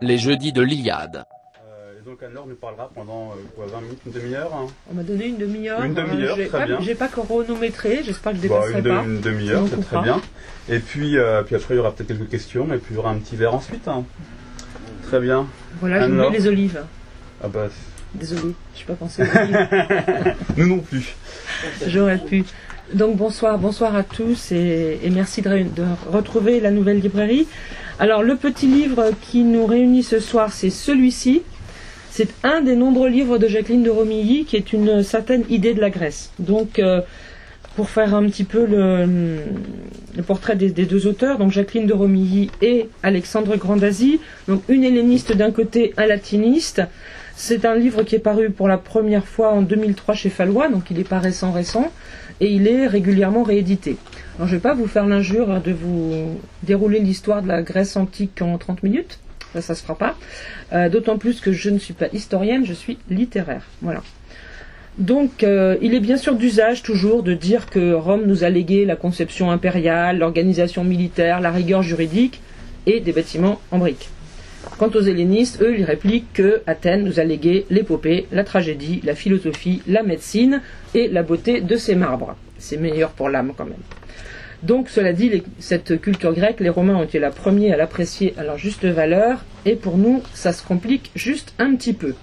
Les jeudis de l'Iliade. Euh, et donc Anne-Laure nous parlera pendant euh, quoi, 20 minutes, une demi-heure hein On m'a donné une demi-heure. Une demi-heure, j'ai très pas, bien. J'ai pas chronométré, j'espère que je Bah, dépasserai une, de- pas. une demi-heure, c'est très bien. Et puis, euh, puis après, il y aura peut-être quelques questions, et puis il y aura un petit verre ensuite. hein. Très bien. Voilà, j'ai Anne-Laure. mis les olives. Ah bah, Désolée, je n'ai pas pensé nous non plus. J'aurais pu. Donc bonsoir, bonsoir à tous et, et merci de, retrouver la nouvelle librairie. Alors le petit livre qui nous réunit ce soir, c'est celui-ci. C'est un des nombreux livres de Jacqueline de Romilly qui est une certaine idée de la Grèce. Donc euh, pour faire un petit peu le, le portrait des, des deux auteurs, donc Jacqueline de Romilly et Alexandre Grandasi, donc une helléniste d'un côté, un latiniste. C'est un livre qui est paru pour la première fois en 2003 chez Fallois, donc il n'est pas récent récent, et il est régulièrement réédité. Alors je ne vais pas vous faire l'injure de vous dérouler l'histoire de la Grèce antique en 30 minutes, ça ça se fera pas, Euh, d'autant plus que je ne suis pas historienne, je suis littéraire. Voilà. Donc, euh, il est bien sûr d'usage toujours de dire que Rome nous a légué la conception impériale, l'organisation militaire, la rigueur juridique et des bâtiments en briques. Quant aux hellénistes, eux, ils répliquent que Athènes nous a légué l'épopée, la tragédie, la philosophie, la médecine et la beauté de ses marbres. C'est meilleur pour l'âme quand même. Donc, cela dit, cette culture grecque, les Romains ont été la premiers à l'apprécier à leur juste valeur, et pour nous, ça se complique juste un petit peu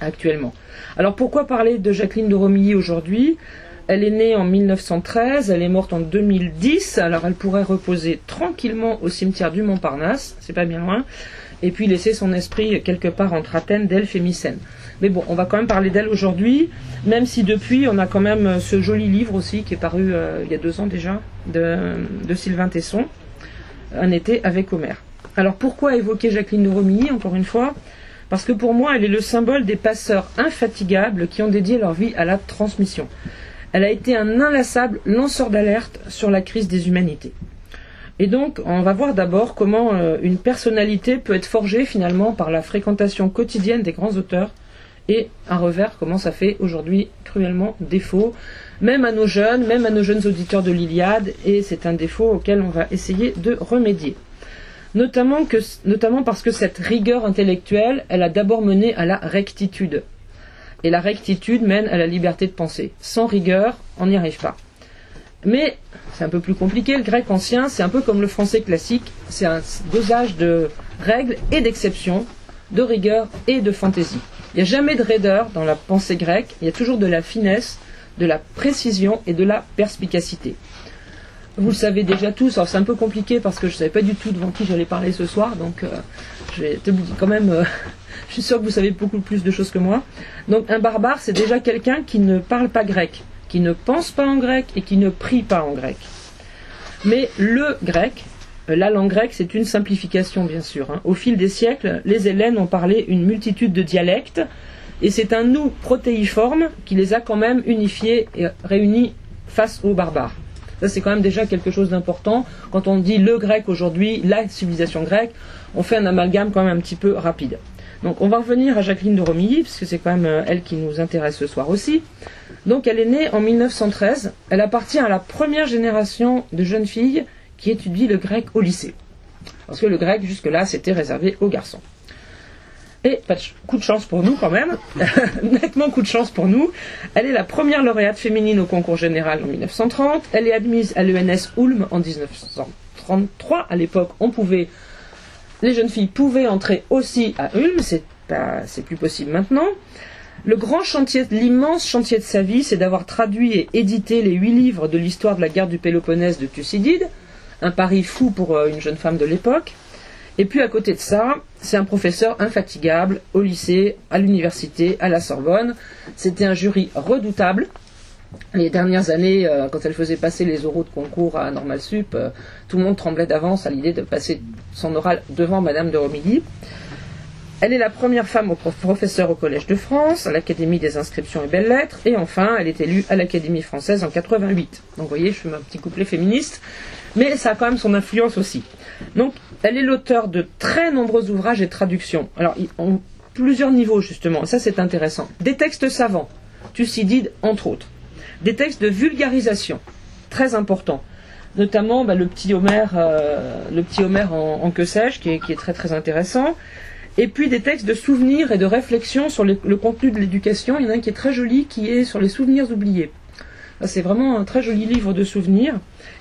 actuellement. Alors pourquoi parler de Jacqueline de Romilly aujourd'hui? Elle est née en 1913, elle est morte en 2010, alors elle pourrait reposer tranquillement au cimetière du Montparnasse, c'est pas bien loin, et puis laisser son esprit quelque part entre Athènes, Delphes et Mycène. Mais bon, on va quand même parler d'elle aujourd'hui, même si depuis on a quand même euh, ce joli livre aussi qui est paru euh, il y a deux ans déjà, de, de Sylvain Tesson, Un été avec Homère. Alors pourquoi évoquer Jacqueline de Romilly encore une fois? Parce que pour moi, elle est le symbole des passeurs infatigables qui ont dédié leur vie à la transmission. Elle a été un inlassable lanceur d'alerte sur la crise des humanités. Et donc, on va voir d'abord comment euh, une personnalité peut être forgée finalement par la fréquentation quotidienne des grands auteurs et à revers comment ça fait aujourd'hui cruellement défaut, même à nos jeunes, même à nos jeunes auditeurs de l'Iliade, et c'est un défaut auquel on va essayer de remédier notamment, notamment parce que cette rigueur intellectuelle, elle a d'abord mené à la rectitude. Et la rectitude mène à la liberté de penser. Sans rigueur, on n'y arrive pas. Mais c'est un peu plus compliqué. Le grec ancien, c'est un peu comme le français classique. C'est un dosage de règles et d'exceptions, de rigueur et de fantaisie. Il n'y a jamais de raideur dans la pensée grecque. Il y a toujours de la finesse, de la précision et de la perspicacité. Vous le savez déjà tous, alors c'est un peu compliqué parce que je ne savais pas du tout devant qui j'allais parler ce soir, donc euh, je vais quand même, euh, je suis sûr que vous savez beaucoup plus de choses que moi. Donc un barbare, c'est déjà quelqu'un qui ne parle pas grec, qui ne pense pas en grec et qui ne prie pas en grec. Mais le grec, euh, la langue grecque, c'est une simplification bien sûr. hein. Au fil des siècles, les Hellènes ont parlé une multitude de dialectes, et c'est un nous protéiforme qui les a quand même unifiés et réunis face aux barbares. Ça, c'est quand même déjà quelque chose d'important. Quand on dit le grec aujourd'hui, la civilisation grecque, on fait un amalgame quand même un petit peu rapide. Donc, on va revenir à Jacqueline de Romilly, parce que c'est quand même euh, elle qui nous intéresse ce soir aussi. Donc, elle est née en 1913. Elle appartient à la première génération de jeunes filles qui étudient le grec au lycée. Parce que le grec, jusque-là, c'était réservé aux garçons. Et coup de chance pour nous quand même, nettement coup de chance pour nous. Elle est la première lauréate féminine au concours général en 1930. Elle est admise à l'ENS Ulm en 1933. À l'époque, on pouvait, les jeunes filles pouvaient entrer aussi à Ulm. C'est c'est plus possible maintenant. Le grand chantier, l'immense chantier de sa vie, c'est d'avoir traduit et édité les huit livres de l'histoire de la guerre du Péloponnèse de Thucydide. Un pari fou pour euh, une jeune femme de l'époque. Et puis à côté de ça, c'est un professeur infatigable au lycée, à l'université, à la Sorbonne. C'était un jury redoutable. Les dernières années, euh, quand elle faisait passer les oraux de concours à Normal Sup, euh, tout le monde tremblait d'avance à l'idée de passer son oral devant Madame de Romilly. Elle est la première femme au prof- professeur au Collège de France, à l'Académie des inscriptions et belles-lettres, et enfin, elle est élue à l'Académie française en 88. Donc, vous voyez, je fais un petit couplet féministe, mais ça a quand même son influence aussi. Donc, elle est l'auteur de très nombreux ouvrages et traductions. Alors, ont plusieurs niveaux, justement, ça c'est intéressant. Des textes savants. Thucydide entre autres. Des textes de vulgarisation, très importants notamment bah, le petit Homère, euh, le petit Homère en, que sais-je, qui est, très très intéressant. Et puis des textes de souvenirs et de réflexion sur le, contenu de l'éducation. Il y en a un qui est très joli, qui est sur les souvenirs oubliés. C'est vraiment un très joli livre de souvenirs.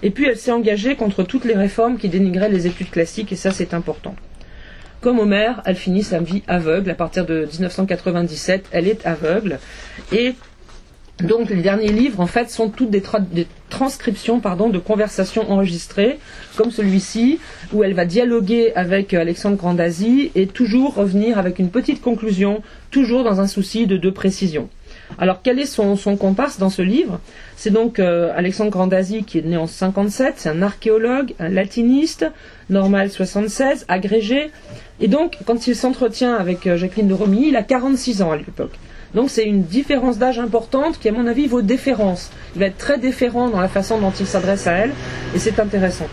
Et puis elle s'est engagée contre toutes les réformes qui dénigraient les études classiques, et ça c'est important. Comme Homère, elle finit sa vie aveugle. À partir de 1997, elle est aveugle. Et donc les derniers livres, en fait, sont toutes des, transcriptions de conversations enregistrées, comme celui-ci, où elle va dialoguer avec Alexandre Grandazzi et toujours revenir avec une petite conclusion, toujours dans un souci de, précision. Alors quel est son, comparse dans ce livre? C'est donc euh, Alexandre Grandazzi qui est né en 57, c'est un archéologue, un latiniste, normal 76, agrégé, et donc quand il s'entretient avec euh, Jacqueline de Romilly, il a 46 ans à l'époque. Donc c'est une différence d'âge importante qui, à mon avis, vaut déférence. Il va être très déférent dans la façon dont il s'adresse à elle, et c'est intéressant.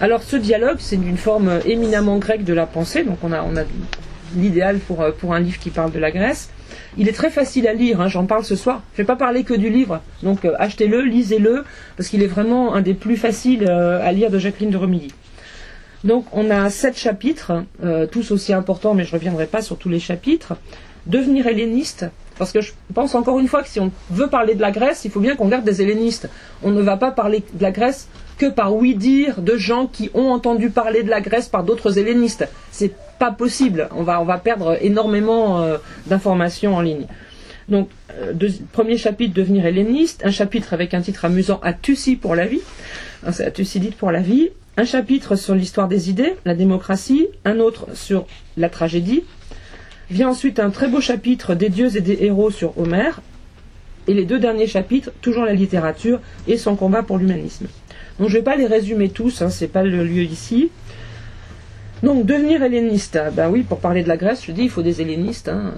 Alors ce dialogue, c'est d'une forme éminemment grecque de la pensée, donc on a, l'idéal pour, pour un livre qui parle de la Grèce. Il est très facile à lire, hein, j'en parle ce soir. Je ne vais pas parler que du livre, donc euh, achetez-le, lisez-le, parce qu'il est vraiment un des plus faciles euh, à lire de Jacqueline de Romilly. Donc on a sept chapitres, euh, tous aussi importants, mais je ne reviendrai pas sur tous les chapitres. Devenir helléniste, parce que je pense encore une fois que si on veut parler de la Grèce, il faut bien qu'on garde des hellénistes. On ne va pas parler de la Grèce que par oui-dire de gens qui ont entendu parler de la Grèce par d'autres hellénistes. C'est pas possible. On va, perdre énormément euh, d'informations en ligne. Donc, euh, premier chapitre, devenir helléniste. Un chapitre avec un titre amusant, à Tussi pour la vie. C'est pour la vie. Un chapitre sur l'histoire des idées, la démocratie. Un autre sur la tragédie. Vient ensuite un très beau chapitre des dieux et des héros sur Homère, et les deux derniers chapitres, toujours la littérature et son combat pour l'humanisme. Donc je ne vais pas les résumer tous, hein, ce n'est pas le lieu ici. Donc devenir helléniste, ben oui, pour parler de la Grèce, je dis il faut des hellénistes, hein,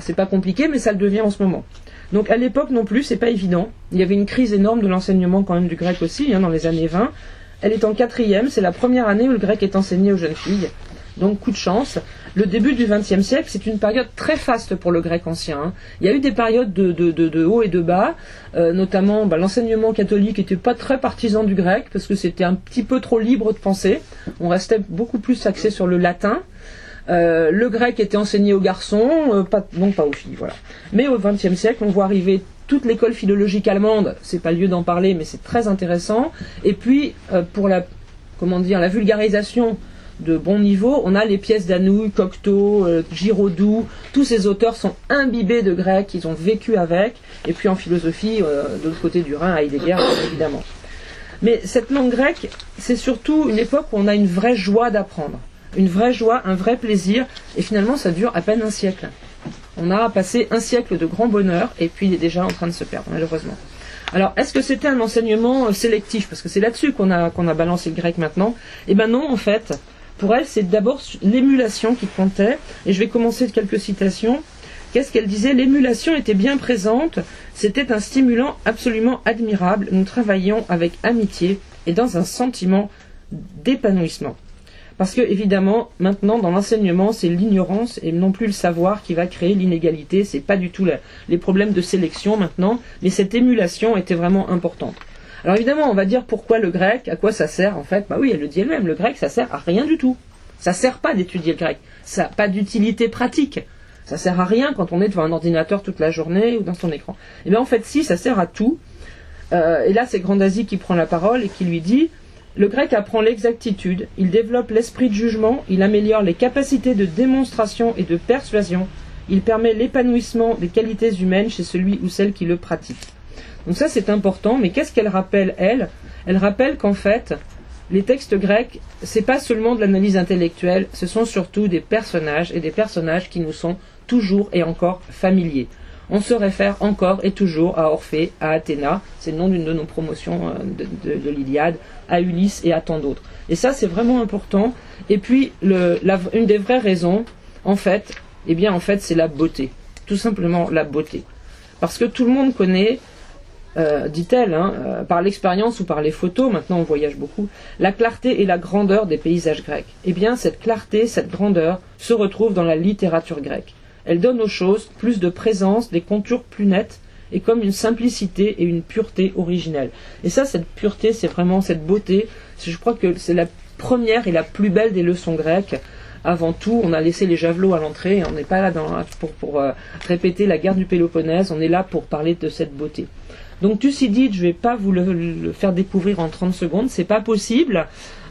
c'est pas, compliqué, mais ça le devient en ce moment. Donc à l'époque non plus, c'est pas évident. Il y avait une crise énorme de l'enseignement quand même du grec aussi, hein, dans les années 20. Elle est en quatrième, c'est la première année où le grec est enseigné aux jeunes filles. Donc coup de chance. Le début du XXe siècle, c'est une période très faste pour le grec ancien. Hein. Il y a eu des périodes de, de, haut et de bas, euh, notamment bah, l'enseignement catholique n'était pas très partisan du grec parce que c'était un petit peu trop libre de penser. On restait beaucoup plus axé sur le latin. Euh, le grec était enseigné aux garçons, euh, pas, non pas aux filles, voilà. Mais au XXe siècle, on voit arriver toute l'école philologique allemande. C'est pas lieu d'en parler, mais c'est très intéressant. Et puis pour la comment dire la vulgarisation de bon niveau. On a les pièces d'Anouilh, Cocteau, euh, Giraudoux. Tous ces auteurs sont imbibés de grec, ils ont vécu avec. Et puis en philosophie, euh, de l'autre côté du Rhin, Heidegger, évidemment. Mais cette langue grecque, c'est surtout une époque où on a une vraie joie d'apprendre. Une vraie joie, un vrai plaisir. Et finalement, ça dure à peine un siècle. On a passé un siècle de grand bonheur et puis il est déjà en train de se perdre, malheureusement. Alors, est-ce que c'était un enseignement euh, sélectif? Parce que c'est là-dessus qu'on a, qu'on a balancé le grec maintenant. Eh bien non, en fait, pour elle, c'est d'abord l'émulation qui comptait. Et je vais commencer de quelques citations. Qu'est-ce qu'elle disait? L'émulation était bien présente, c'était un stimulant absolument admirable. Nous travaillions avec amitié et dans un sentiment d'épanouissement. Parce que, évidemment, maintenant, dans l'enseignement, c'est l'ignorance et non plus le savoir qui va créer l'inégalité. C'est pas du tout les problèmes de sélection maintenant, mais cette émulation était vraiment importante. Alors évidemment, on va dire pourquoi le grec, à quoi ça sert en fait Bah oui, elle le dit elle-même, le grec ça sert à rien du tout. Ça sert pas d'étudier le grec. Ça n'a pas d'utilité pratique. Ça sert à rien quand on est devant un ordinateur toute la journée ou dans son écran. Et eh bien en fait si, ça sert à tout. Euh, et là c'est Grandasie qui prend la parole et qui lui dit le grec apprend l'exactitude, il développe l'esprit de jugement, il améliore les capacités de démonstration et de persuasion, il permet l'épanouissement des qualités humaines chez celui ou celle qui le pratique. Donc ça c'est important, mais qu'est-ce qu'elle rappelle elle? Elle rappelle qu'en fait, les textes grecs, c'est pas seulement de l'analyse intellectuelle, ce sont surtout des personnages et des personnages qui nous sont toujours et encore familiers. On se réfère encore et toujours à Orphée, à Athéna, c'est le nom d'une de nos promotions euh, de, l'Iliade, à Ulysse et à tant d'autres. Et ça, c'est vraiment important. Et puis, une des vraies raisons, en fait, eh bien, en fait, c'est la beauté. Tout simplement la beauté. Parce que tout le monde connaît euh, dit-elle, hein, euh, par l'expérience ou par les photos, maintenant on voyage beaucoup, la clarté et la grandeur des paysages grecs. Eh bien, cette clarté, cette grandeur se retrouve dans la littérature grecque. Elle donne aux choses plus de présence, des contours plus nets, et comme une simplicité et une pureté originelle. Et ça, cette pureté, c'est vraiment cette beauté. Je crois que c'est la première et la plus belle des leçons grecques. Avant tout, on a laissé les javelots à l'entrée. On n'est pas là pour, euh, répéter la guerre du Péloponnèse. On est là pour parler de cette beauté. Donc Thucydide, je ne vais pas vous le, faire découvrir en 30 secondes, c'est pas possible.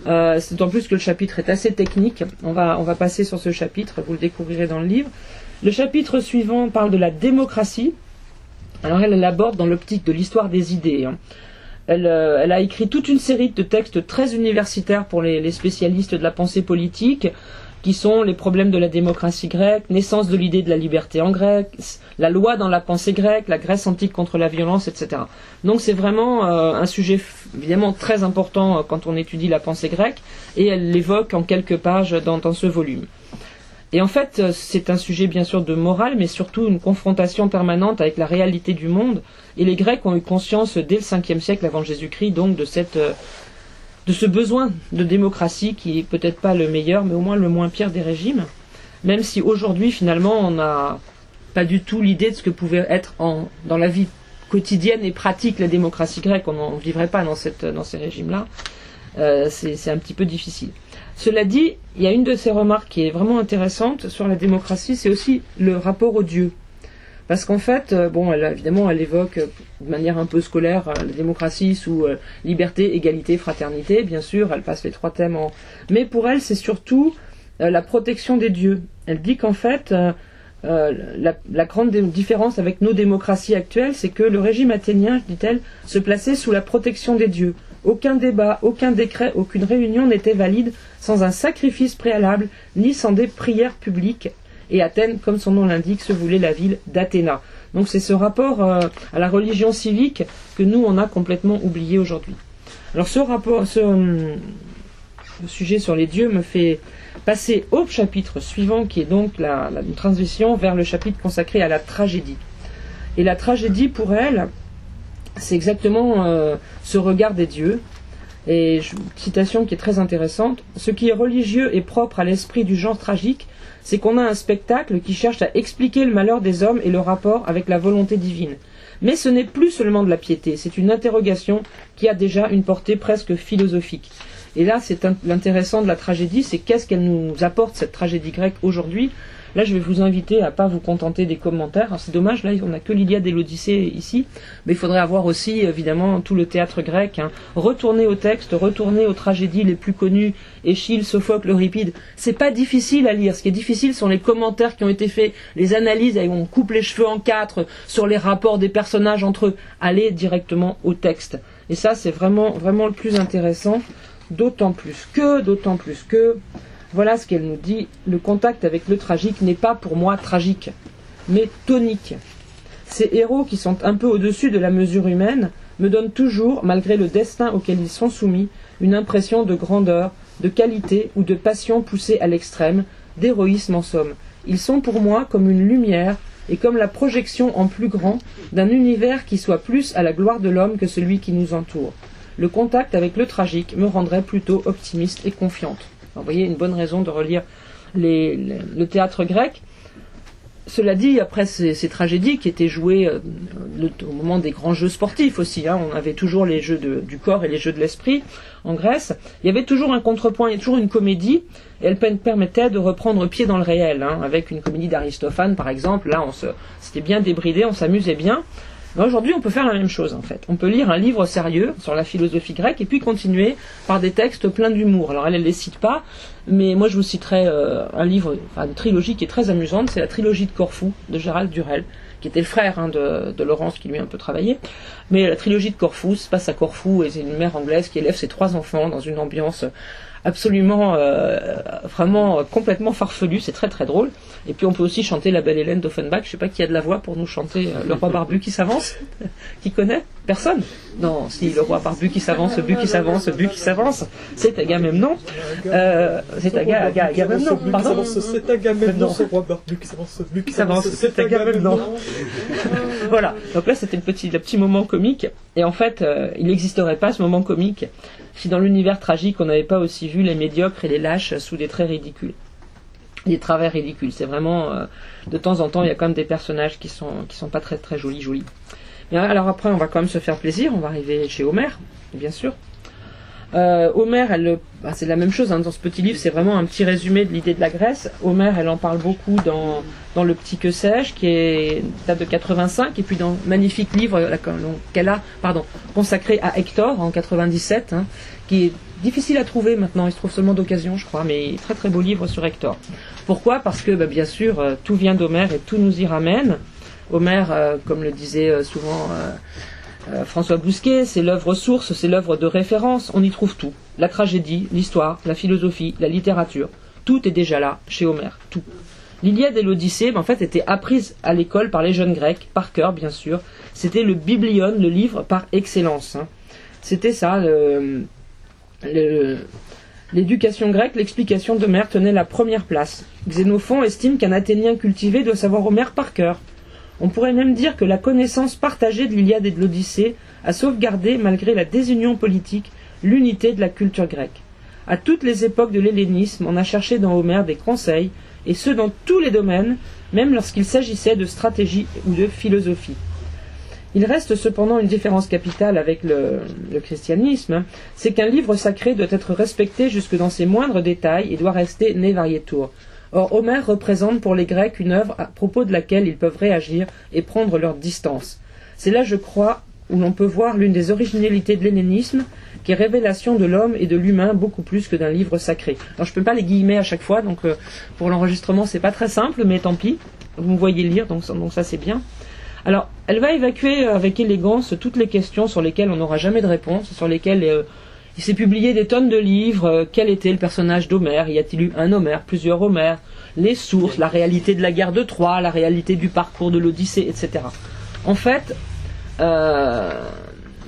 Euh, D'autant plus que le chapitre est assez technique. On va, on va passer sur ce chapitre, vous le découvrirez dans le livre. Le chapitre suivant parle de la démocratie. Alors elle l'aborde dans l'optique de l'histoire des idées. Hein. Euh, elle, a écrit toute une série de textes très universitaires pour les spécialistes de la pensée politique qui sont les problèmes de la démocratie grecque, naissance de l'idée de la liberté en grec, la loi dans la pensée grecque, la Grèce antique contre la violence, etc. Donc c'est vraiment euh, un sujet évidemment très important euh, quand on étudie la pensée grecque, et elle l'évoque en quelques pages dans, ce volume. Et en fait, euh, c'est un sujet bien sûr de morale, mais surtout une confrontation permanente avec la réalité du monde. Et les Grecs ont eu conscience dès le 5e siècle avant Jésus-Christ, donc de cette de ce besoin de démocratie qui est peut-être pas le meilleur, mais au moins le moins pire des régimes, même si aujourd'hui finalement on n'a pas du tout l'idée de ce que pouvait être dans la vie quotidienne et pratique la démocratie grecque, on ne vivrait pas dans, ces régimes-là, euh, c'est un petit peu difficile. Cela dit, il y a une de ces remarques qui est vraiment intéressante sur la démocratie, c'est aussi le rapport au Dieu. Parce qu'en fait, euh, bon, elle, évidemment, elle évoque euh, de manière un peu scolaire euh, la démocratie sous liberté, égalité, fraternité. Bien sûr, elle passe les trois thèmes en. Mais pour elle, c'est surtout la protection des dieux. Elle dit qu'en fait, la, grande différence avec nos démocraties actuelles, c'est que le régime athénien, dit-elle, se plaçait sous la protection des dieux. Aucun débat, aucun décret, aucune réunion n'était valide sans un sacrifice préalable, ni sans des prières publiques et Athènes, comme son nom l'indique, se voulait la ville d'Athéna. Donc c'est ce rapport euh, à la religion civique que nous, on a complètement oublié aujourd'hui. Alors ce rapport, ce, hum, sujet sur les dieux me fait passer au chapitre suivant, qui est donc la, transition vers le chapitre consacré à la tragédie. Et la tragédie, pour elle, c'est exactement euh, ce regard des dieux. Et une citation qui est très intéressante. Ce qui est religieux et propre à l'esprit du genre tragique c'est qu'on a un spectacle qui cherche à expliquer le malheur des hommes et le rapport avec la volonté divine. Mais ce n'est plus seulement de la piété, c'est une interrogation qui a déjà une portée presque philosophique. Et là, c'est l'intéressant de la tragédie, c'est qu'est-ce qu'elle nous apporte, cette tragédie grecque, aujourd'hui, Là, je vais vous inviter à pas vous contenter des commentaires. C'est dommage, là, on n'a que l'Iliade et l'Odyssée ici, mais il faudrait avoir aussi, évidemment, tout le théâtre grec. Hein. Retourner au texte, retourner aux tragédies les plus connues, Échille, Sophocle, Euripide. C'est pas difficile à lire. Ce qui est difficile sont les commentaires qui ont été faits, les analyses, et on coupe les cheveux en quatre sur les rapports des personnages entre eux. Allez directement au texte. Et ça, c'est vraiment, vraiment le plus intéressant. D'autant plus que, d'autant plus que, voilà ce qu'elle nous dit. Le contact avec le tragique n'est pas pour moi tragique, mais tonique. Ces héros qui sont un peu au-dessus de la mesure humaine me donnent toujours, malgré le destin auquel ils sont soumis, une impression de grandeur, de qualité ou de passion poussée à l'extrême, d'héroïsme en somme. Ils sont pour moi comme une lumière et comme la projection en plus grand d'un univers qui soit plus à la gloire de l'homme que celui qui nous entoure. Le contact avec le tragique me rendrait plutôt optimiste et confiante. Vous voyez, une bonne raison de relire le théâtre grec. Cela dit, après ces, tragédies qui étaient jouées euh, au moment des grands jeux sportifs aussi, hein, on avait toujours les jeux du corps et les jeux de l'esprit en Grèce, il y avait toujours un contrepoint, il y avait toujours une comédie, et elle permettait de reprendre pied dans le réel, hein, avec une comédie d'Aristophane par exemple, là on c'était bien débridé, on s'amusait bien, Aujourd'hui, on peut faire la même chose en fait. On peut lire un livre sérieux sur la philosophie grecque et puis continuer par des textes pleins d'humour. Alors elle ne les cite pas, mais moi je vous citerai euh, un livre, enfin une trilogie qui est très amusante, c'est la trilogie de Corfou de Gérald Durel, qui était le frère hein, de, de, Laurence qui lui a un peu travaillé. Mais la trilogie de Corfou se passe à Corfou et c'est une mère anglaise qui élève ses trois enfants dans une ambiance absolument, euh, vraiment complètement farfelu, c'est très très drôle. Et puis on peut aussi chanter La Belle Hélène d'Offenbach. Je sais pas qui a de la voix pour nous chanter euh, Le Roi Barbu qui s'avance. qui connaît? Personne? Non, si, Le Roi Barbu qui s'avance, Bu qui s'avance, Bu qui s'avance. C'est Agamemnon. Euh, c'est Agamemnon, pardon? C'est Agamemnon, ce Roi Barbu qui s'avance, Bu qui s'avance. C'est Agamemnon. voilà. Donc là, c'était le petit, le petit moment comique. Et en fait, euh, il n'existerait pas ce moment comique si dans l'univers tragique, on n'avait pas aussi vu les médiocres et les lâches sous des traits ridicules des travers ridicules. C'est vraiment, euh, de temps en temps, il y a quand même des personnages qui sont, qui sont pas très très jolis, jolis. alors après, on va quand même se faire plaisir. On va arriver chez Homer, bien sûr. Euh, Homer, elle, bah, c'est la même chose hein, dans ce petit livre, c'est vraiment un petit résumé de l'idée de la Grèce. Homer, elle en parle beaucoup dans, dans Le Petit Que Sais-je, qui est date de 85, et puis dans le magnifique livre qu'elle a pardon, consacré à Hector en 97, hein, qui est difficile à trouver maintenant, il se trouve seulement d'occasion, je crois, mais très très beau livre sur Hector. Pourquoi? Parce que, bah, bien sûr, euh, tout vient d'Homer et tout nous y ramène. Homer, euh, comme le disait souvent euh, François Bousquet, c'est l'œuvre source, c'est l'œuvre de référence, on y trouve tout. La tragédie, l'histoire, la philosophie, la littérature. Tout est déjà là, chez Homère, tout. L'Iliade et l'Odyssée, ben, en fait, étaient apprises à l'école par les jeunes Grecs, par cœur, bien sûr. C'était le biblion, le livre par excellence. Hein. C'était ça, L'éducation grecque, l'explication d'Homère tenait la première place. Xénophon estime qu'un Athénien cultivé doit savoir Homère par cœur. On pourrait même dire que la connaissance partagée de l'Iliade et de l'Odyssée a sauvegardé, malgré la désunion politique, l'unité de la culture grecque. À toutes les époques de l'hellénisme, on a cherché dans Homère des conseils, et ce dans tous les domaines, même lorsqu'il s'agissait de stratégie ou de philosophie. Il reste cependant une différence capitale avec le, christianisme, c'est qu'un livre sacré doit être respecté jusque dans ses moindres détails et doit rester ne varietur, Or, Homère représente pour les Grecs une œuvre à propos de laquelle ils peuvent réagir et prendre leur distance. C'est là, je crois, où l'on peut voir l'une des originalités de l'hellénisme, qui est révélation de l'homme et de l'humain beaucoup plus que d'un livre sacré. Alors je ne peux pas les guillemets à chaque fois, donc euh, pour l'enregistrement c'est pas très simple, mais tant pis. Vous me voyez lire, donc, donc ça c'est bien. Alors, elle va évacuer avec élégance toutes les questions sur lesquelles on n'aura jamais de réponse, sur lesquelles euh, il s'est publié des tonnes de livres. Euh, quel était le personnage d'Homère? Y a-t-il eu un Homère, plusieurs Homères? Les sources, la réalité de la guerre de Troie, la réalité du parcours de l'Odyssée, etc. En fait, euh,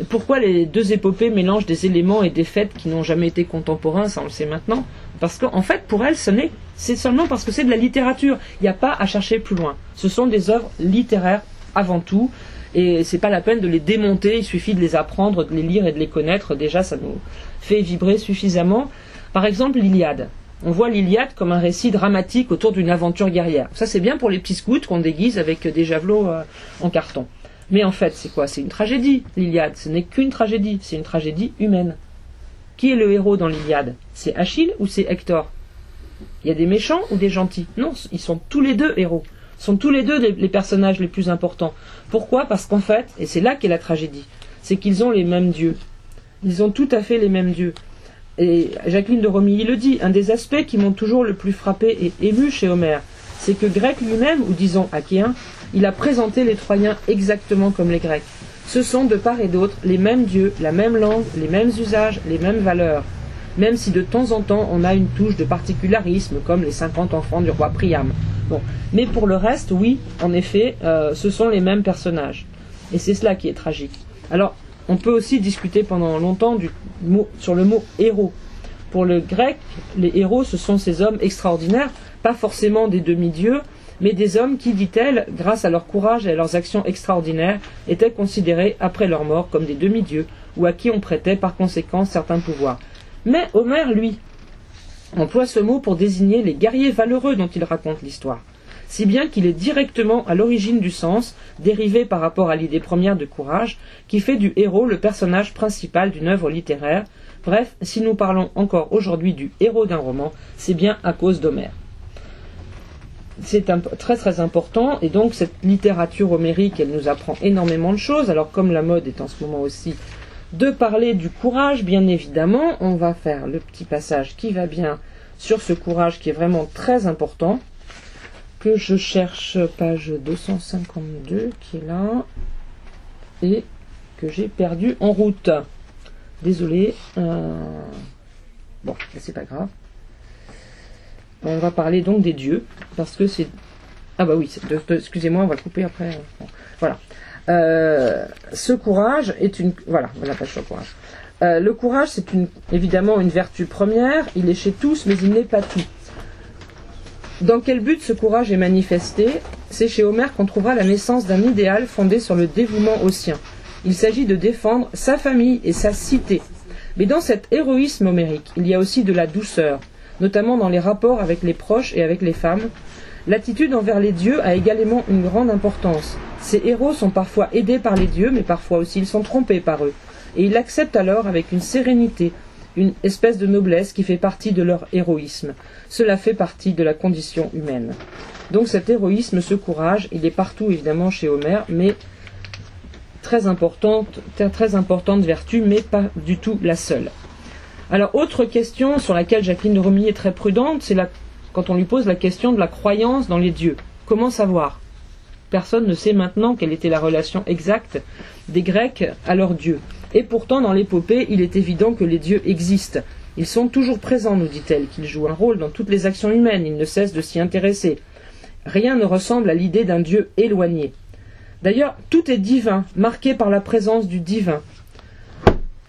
pourquoi les deux épopées mélangent des éléments et des faits qui n'ont jamais été contemporains Ça, on le sait maintenant? Parce qu'en fait, pour elles, ce n'est, c'est seulement parce que c'est de la littérature. Il n'y a pas à chercher plus loin. Ce sont des œuvres littéraires avant tout et c'est pas la peine de les démonter, il suffit de les apprendre, de les lire et de les connaître, déjà ça nous fait vibrer suffisamment. Par exemple, l'Iliade. On voit l'Iliade comme un récit dramatique autour d'une aventure guerrière. Ça c'est bien pour les petits scouts qu'on déguise avec des javelots euh, en carton. Mais en fait, c'est quoi? C'est une tragédie, l'Iliade. Ce n'est qu'une tragédie, c'est une tragédie humaine. Qui est le héros dans l'Iliade? C'est Achille ou c'est Hector? Il y a des méchants ou des gentils? Non, ils sont tous les deux héros sont tous les deux les, personnages les plus importants. Pourquoi? Parce qu'en fait, et c'est là qu'est la tragédie, c'est qu'ils ont les mêmes dieux. Ils ont tout à fait les mêmes dieux. Et Jacqueline de Romilly le dit, un des aspects qui m'ont toujours le plus frappé et ému chez Homère, c'est que grec lui-même, ou disons achéen, il a présenté les Troyens exactement comme les Grecs. Ce sont de part et d'autre les mêmes dieux, la même langue, les mêmes usages, les mêmes valeurs, même si de temps en temps on a une touche de particularisme, comme les cinquante enfants du roi Priam. Mais pour le reste, oui, en effet, euh, ce sont les mêmes personnages. Et c'est cela qui est tragique. Alors, on peut aussi discuter pendant longtemps sur le mot héros. Pour le grec, les héros, ce sont ces hommes extraordinaires, pas forcément des demi-dieux, mais des hommes qui, dit-elle, grâce à leur courage et à leurs actions extraordinaires, étaient considérés après leur mort comme des demi-dieux, ou à qui on prêtait par conséquent certains pouvoirs. Mais Homère, lui, emploie ce mot pour désigner les guerriers valeureux dont il raconte l'histoire, si bien qu'il est directement à l'origine du sens, dérivé par rapport à l'idée première de courage, qui fait du héros le personnage principal d'une œuvre littéraire. Bref, si nous parlons encore aujourd'hui du héros d'un roman, c'est bien à cause d'Homère. C'est très très important, et donc cette littérature homérique, elle nous apprend énormément de choses. Alors comme la mode est en ce moment aussi de parler du courage, bien évidemment. On va faire le petit passage qui va bien sur ce courage qui est vraiment très important. Que je cherche page 252 qui est là. Et que j'ai perdu en route. Désolé. Euh, bon, c'est pas grave. On va parler donc des dieux. Parce que c'est. Ah bah oui, excusez-moi, on va couper après. voilà. Euh, ce courage est une voilà sur le courage. Euh, le courage, c'est évidemment une vertu première. Il est chez tous, mais il n'est pas tout. Dans quel but ce courage est manifesté? C'est chez Homère qu'on trouvera la naissance d'un idéal fondé sur le dévouement au sien. Il s'agit de défendre sa famille et sa cité. Mais dans cet héroïsme homérique, il y a aussi de la douceur, notamment dans les rapports avec les proches et avec les femmes. L'attitude envers les dieux a également une grande importance Ces héros sont parfois aidés par les dieux, mais parfois aussi ils sont trompés par eux. Et ils l'acceptent alors avec une sérénité, une espèce de noblesse qui fait partie de leur héroïsme. Cela fait partie de la condition humaine. Donc cet héroïsme, ce courage, il est partout évidemment chez Homère, mais très importante, très importante vertu, mais pas du tout la seule. Alors autre question sur laquelle Jacqueline de Romilly est très prudente, c'est quand on lui pose la question de la croyance dans les dieux. Comment savoir? Personne ne sait maintenant quelle était la relation exacte des Grecs à leurs dieux. Et pourtant, dans l'épopée, il est évident que les dieux existent. Ils sont toujours présents, nous dit-elle, qu'ils jouent un rôle dans toutes les actions humaines, ils ne cessent de s'y intéresser. Rien ne ressemble à l'idée d'un Dieu éloigné. D'ailleurs, tout est divin, marqué par la présence du divin.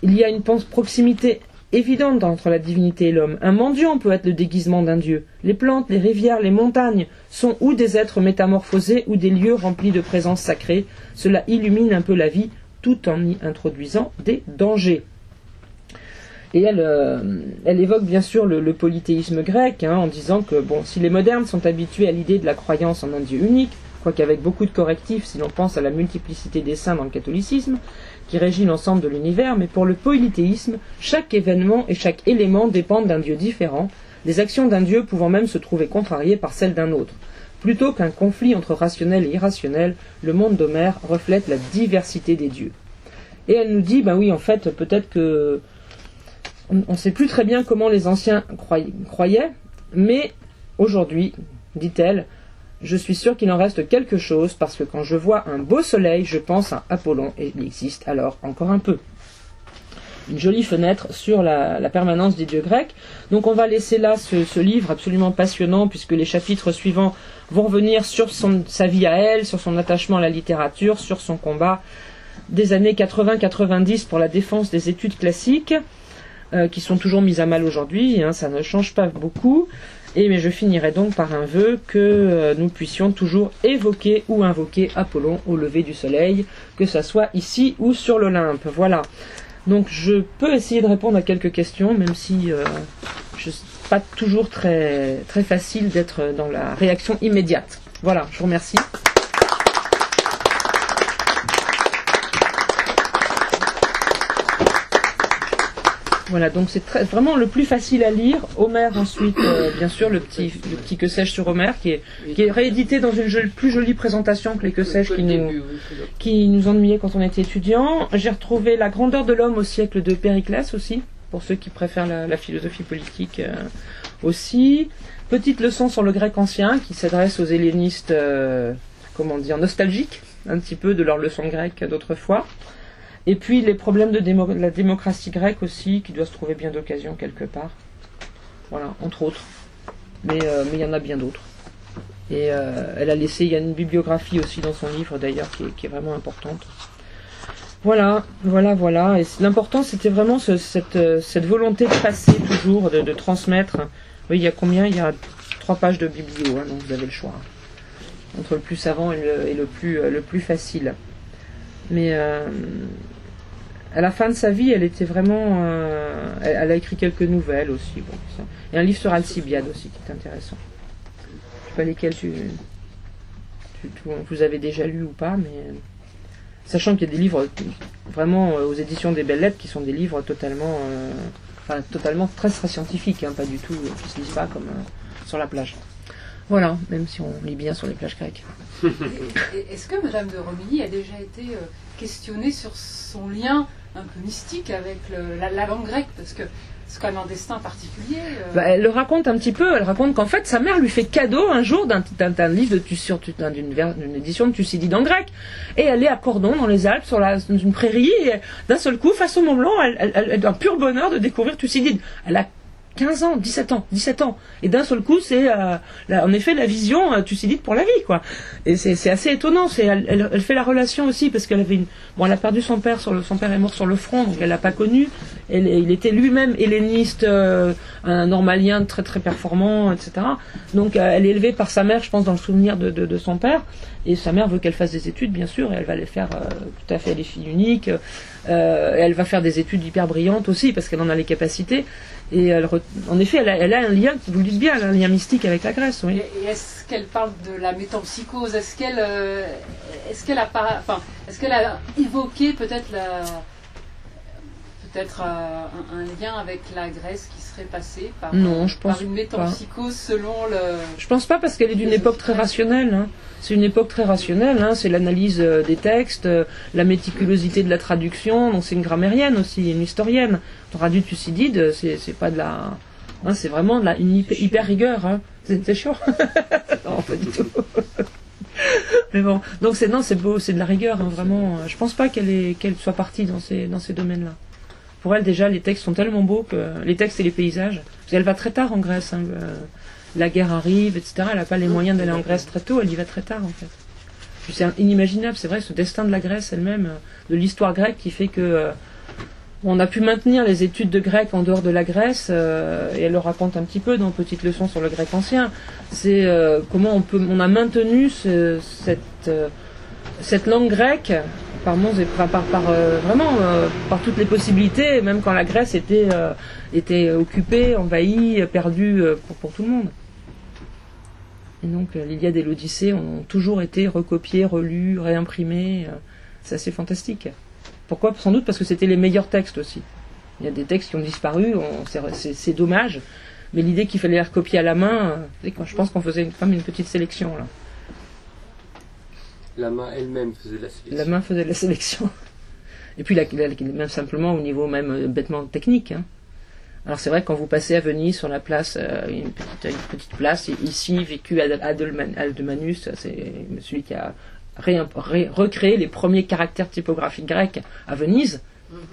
Il y a une proximité évidente entre la divinité et l'homme. Un mendiant peut être le déguisement d'un dieu. Les plantes, les rivières, les montagnes sont ou des êtres métamorphosés ou des lieux remplis de présence sacrée. Cela illumine un peu la vie tout en y introduisant des dangers. Et elle, euh, évoque bien sûr le, polythéisme grec hein, en disant que bon, si les modernes sont habitués à l'idée de la croyance en un Dieu unique, quoique avec beaucoup de correctifs si l'on pense à la multiplicité des saints dans le catholicisme, qui régit l'ensemble de l'univers, mais pour le polythéisme, chaque événement et chaque élément dépendent d'un Dieu différent, les actions d'un Dieu pouvant même se trouver contrariées par celles d'un autre. Plutôt qu'un conflit entre rationnel et irrationnel, le monde d'Homère reflète la diversité des dieux. Et elle nous dit, ben oui, en fait, peut-être que on ne sait plus très bien comment les anciens croyaient, mais aujourd'hui, dit-elle, je suis sûr qu'il en reste quelque chose parce que quand je vois un beau soleil, je pense à Apollon et il existe alors encore un peu. Une jolie fenêtre sur la, permanence des dieux grecs. Donc on va laisser là ce, livre absolument passionnant puisque les chapitres suivants vont revenir sur sa vie à elle, sur son attachement à la littérature, sur son combat des années 80-90 pour la défense des études classiques. Euh, qui sont toujours mises à mal aujourd'hui, hein, ça ne change pas beaucoup. Et mais je finirai donc par un vœu que euh, nous puissions toujours évoquer ou invoquer Apollon au lever du soleil, que ce soit ici ou sur l'Olympe. Voilà. Donc je peux essayer de répondre à quelques questions, même si euh, je pas toujours très très facile d'être dans la réaction immédiate. Voilà, je vous remercie. Voilà, donc c'est vraiment le plus facile à lire. Homère ensuite, euh, bien sûr, le petit, que sais-je sur est, qui est réédité dans une plus jolie présentation que les que sais-je qui nous, qui nous ennuyaient quand on était étudiant. J'ai retrouvé La grandeur de l'homme au siècle de Périclès aussi, pour ceux qui préfèrent la, philosophie politique euh, aussi. Petite leçon sur le grec ancien qui s'adresse aux hellénistes, euh, comment dire, nostalgiques, un petit peu de leur leçon grecque d'autrefois. Et puis les problèmes de la démocratie grecque aussi, qui doit se trouver bien d'occasion quelque part. Voilà, entre autres. Mais euh, il y en a bien d'autres. Et euh, elle a laissé, il y a une bibliographie aussi dans son livre d'ailleurs qui, est vraiment importante. Voilà, voilà, voilà. Et l'important c'était vraiment cette, euh, cette volonté de passer toujours, de, transmettre. Oui, il y a combien? Il y a trois pages de biblio, hein, donc vous avez le choix. Entre le plus savant et le, plus, le plus facile. Mais à la fin de sa vie, elle était vraiment. Euh, elle, a écrit quelques nouvelles aussi. Bon, Et un livre sur Alcibiade aussi qui est intéressant. Je sais pas lesquels vous avez déjà lu ou pas, mais. Sachant qu'il y a des livres vraiment euh, aux éditions des Belles Lettres qui sont des livres totalement. Euh, enfin, totalement très très scientifiques, hein, pas du tout, qui se lisent pas comme sur la plage. Voilà, même si on lit bien sur les plages grecques. Est-ce que Madame de Romilly a déjà été questionnée sur son lien un peu mystique avec la, langue grecque, parce que c'est quand même un destin particulier. Euh. Bah, elle le raconte un petit peu. Elle raconte qu'en fait, sa mère lui fait cadeau un jour d'un livre d'une édition de Thucydide en grec. Et elle est à Cordon, dans les Alpes, sur une prairie, et d'un seul coup, face au Mont Blanc, elle, elle, a un pur bonheur de découvrir Thucydide. Elle a 15 ans, 17 ans, 17 ans. Et d'un seul coup, c'est euh, en effet la vision euh, thucydide pour la vie, quoi. Et c'est assez étonnant. C'est elle, elle, fait la relation aussi parce qu'elle avait une, bon, elle a perdu son père sur le, son père est mort sur le front, donc elle l'a pas connu. Elle, il était lui-même helléniste, euh, un normalien très très performant, etc. Donc euh, elle est élevée par sa mère, je pense, dans le souvenir de, de, de son père. Et sa mère veut qu'elle fasse des études, bien sûr, et elle va les faire tout à fait les filles uniques. elle va faire des études hyper brillantes aussi parce qu'elle en a les capacités et en effet, elle a, un lien, vous le dites bien, un lien mystique avec la Grèce. Est-ce qu'elle parle de la métempsychose? Est-ce qu'elle euh, est-ce a, enfin, est-ce qu'elle a évoqué peut-être la peut-être euh, un, un lien avec la Grèce qui serait passée par, Non, je pense par une métempsychose selon le. Je pense pas parce qu'elle est d'une époque très rationnelle. hein. C'est une époque très rationnelle. hein. C'est l'analyse euh, des textes, euh, la méticulosité de la traduction. Donc c'est une grammairienne aussi, une historienne. Traduit Thucydide, c'est c'est pas de la, hein, c'est vraiment de la une hyper, hyper rigueur. Hein. C'est chaud. non, pas du tout. Mais bon, donc c'est non, c'est beau, c'est de la rigueur, hein, vraiment. Je pense pas qu'elle soit partie dans ces, dans ces domaines-là. Pour elle, déjà, les textes sont tellement beaux que les textes et les paysages. Parce qu'elle va très tard en Grèce. hein, la guerre arrive, etc. Elle n'a pas les moyens d'aller en Grèce très tôt. Elle y va très tard, en fait. C'est inimaginable, c'est vrai, ce destin de la Grèce elle-même, euh, de l'histoire grecque, qui fait que euh, on a pu maintenir les études de grec en dehors de la Grèce. euh, et elle le raconte un petit peu dans Petite leçon sur le grec ancien. C'est comment on peut, on a maintenu ce- cette cette langue grecque par Mons et euh, euh, par toutes les possibilités, même quand la Grèce était euh, occupée, envahie, perdue pour, tout le monde. Et donc l'Iliade et l'Odyssée ont toujours été recopiés, relus, réimprimés. c'est assez fantastique. Pourquoi? Sans doute parce que c'était les meilleurs textes aussi. Il y a des textes qui ont disparu, c'est- dommage. Mais l'idée qu'il fallait les recopier à la main, je pense qu'on faisait quand même une petite sélection là. La main elle-même faisait la sélection. La main faisait la sélection. Et puis même simplement au niveau même euh, bêtement technique. hein. Alors c'est vrai quand vous passez à Venise sur la place, euh, une, petite, place, ici vécu Ad- Adelman- Aldemanus, c'est celui qui a recréé les premiers caractères typographiques grecs à Venise.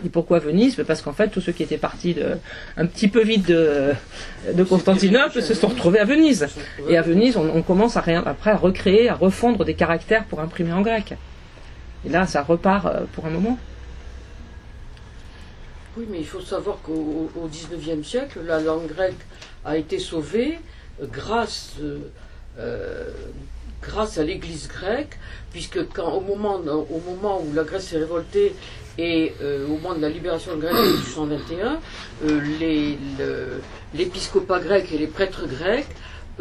Et pourquoi Venise Ben Parce qu'en fait, tous ceux qui étaient partis un petit peu vite de, Constantinople se sont retrouvés à Venise. Et à Venise, on, commence à après à recréer, à refondre des caractères pour imprimer en grec. Et là, ça repart euh, pour un moment. Oui, mais il faut savoir qu'au au XIXe siècle, la langue grecque a été sauvée euh, grâce, euh, grâce à l'Église grecque, puisque quand, au, moment, au moment où la Grèce s'est révoltée et euh, au moment de la libération Grèce en 1821, euh, les- le- l'épiscopat grec et les prêtres grecs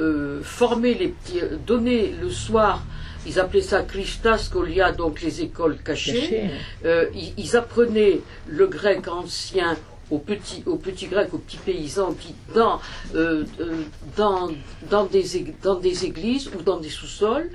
euh, formaient les petits, donnaient le soir, ils appelaient ça Christa Scholia, donc les écoles cachées. Caché. Euh, ils, ils apprenaient le grec ancien aux petits, aux petits grecs, aux petits paysans qui, dans, dans, dans, des, dans des églises ou dans des sous-sols.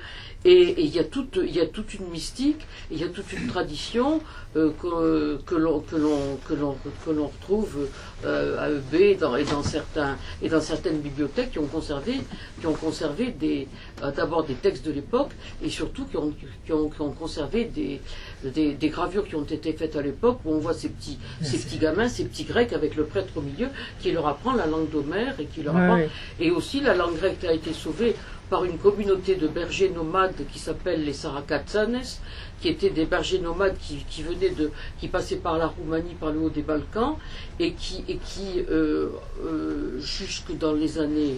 Et il y, a toute- il y a toute une mystique, il y a toute une tradition euh, que, que l'on retrouve euh, à EB et dans, et, dans certains, et dans certaines bibliothèques qui ont conservé, qui ont conservé des, euh, d'abord des textes de l'époque et surtout qui ont, qui ont, qui ont conservé des, des, des gravures qui ont été faites à l'époque où on voit ces petits, ces petits gamins, ces petits grecs avec le prêtre au milieu qui leur apprend la langue d'Homère et qui leur apprend. Et aussi la langue grecque a été sauvée par une communauté de bergers nomades qui s'appelle les Sarakatsanes, qui étaient des bergers nomades qui, qui venaient de, qui passaient par la Roumanie, par le haut des Balkans, et qui, et qui euh, euh, jusque dans les années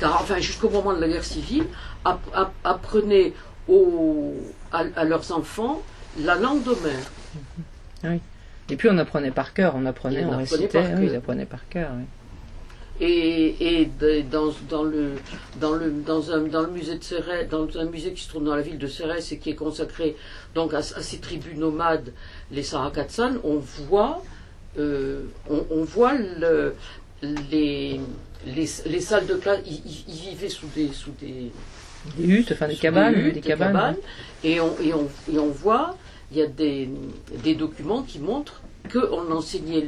car, enfin jusqu'au moment de la guerre civile, app- app- apprenaient aux- à, à leurs enfants la langue d'Homère. Et puis on apprenait par cœur, on apprenait, Et on on apprenait récitait, par oui, ils apprenaient par cœur. oui. Et, et de- dans, dans, le, dans, le, dans, un, dans le musée de Cérès, dans un musée qui se trouve dans la ville de Cérès et qui est consacré donc à, à ces tribus nomades, les Sarakatsan, on voit, euh, on, on voit le, les, les, les salles de classe. Ils, vivaient sous des, sous des, Des huttes, enfin des cabanes, huttes, des cabanes. et, on, et, on, et on voit, il y a des, des documents qui montrent qu'on enseignait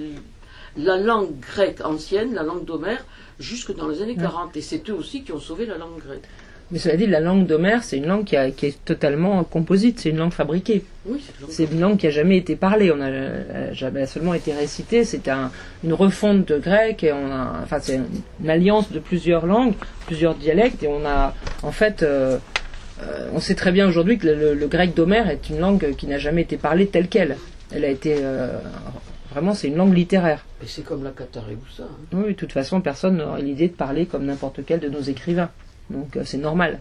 la langue grecque ancienne, la langue d'Homère, jusque dans les années Ouais. 40. Et c'est eux aussi qui ont sauvé la langue grecque. Mais cela dit, la langue d'Homère, c'est une langue qui, a- qui est totalement composite, c'est une langue fabriquée. Oui, c'est une langue qui a jamais été parlée, on a euh, jamais seulement été récitée. C'est un- une refonte de grec et on a, enfin c'est une alliance de plusieurs langues, plusieurs dialectes et on a, en fait, euh, euh, on sait très bien aujourd'hui que le, le- le grec d'Homère est une langue qui n'a jamais été parlée telle qu'elle. Elle a été euh, vraiment, c'est une langue littéraire. Et c'est comme la Catareusa. Hein. Oui, de toute façon, personne n'aurait l'idée de parler comme n'importe quel de nos écrivains. Donc euh, c'est normal.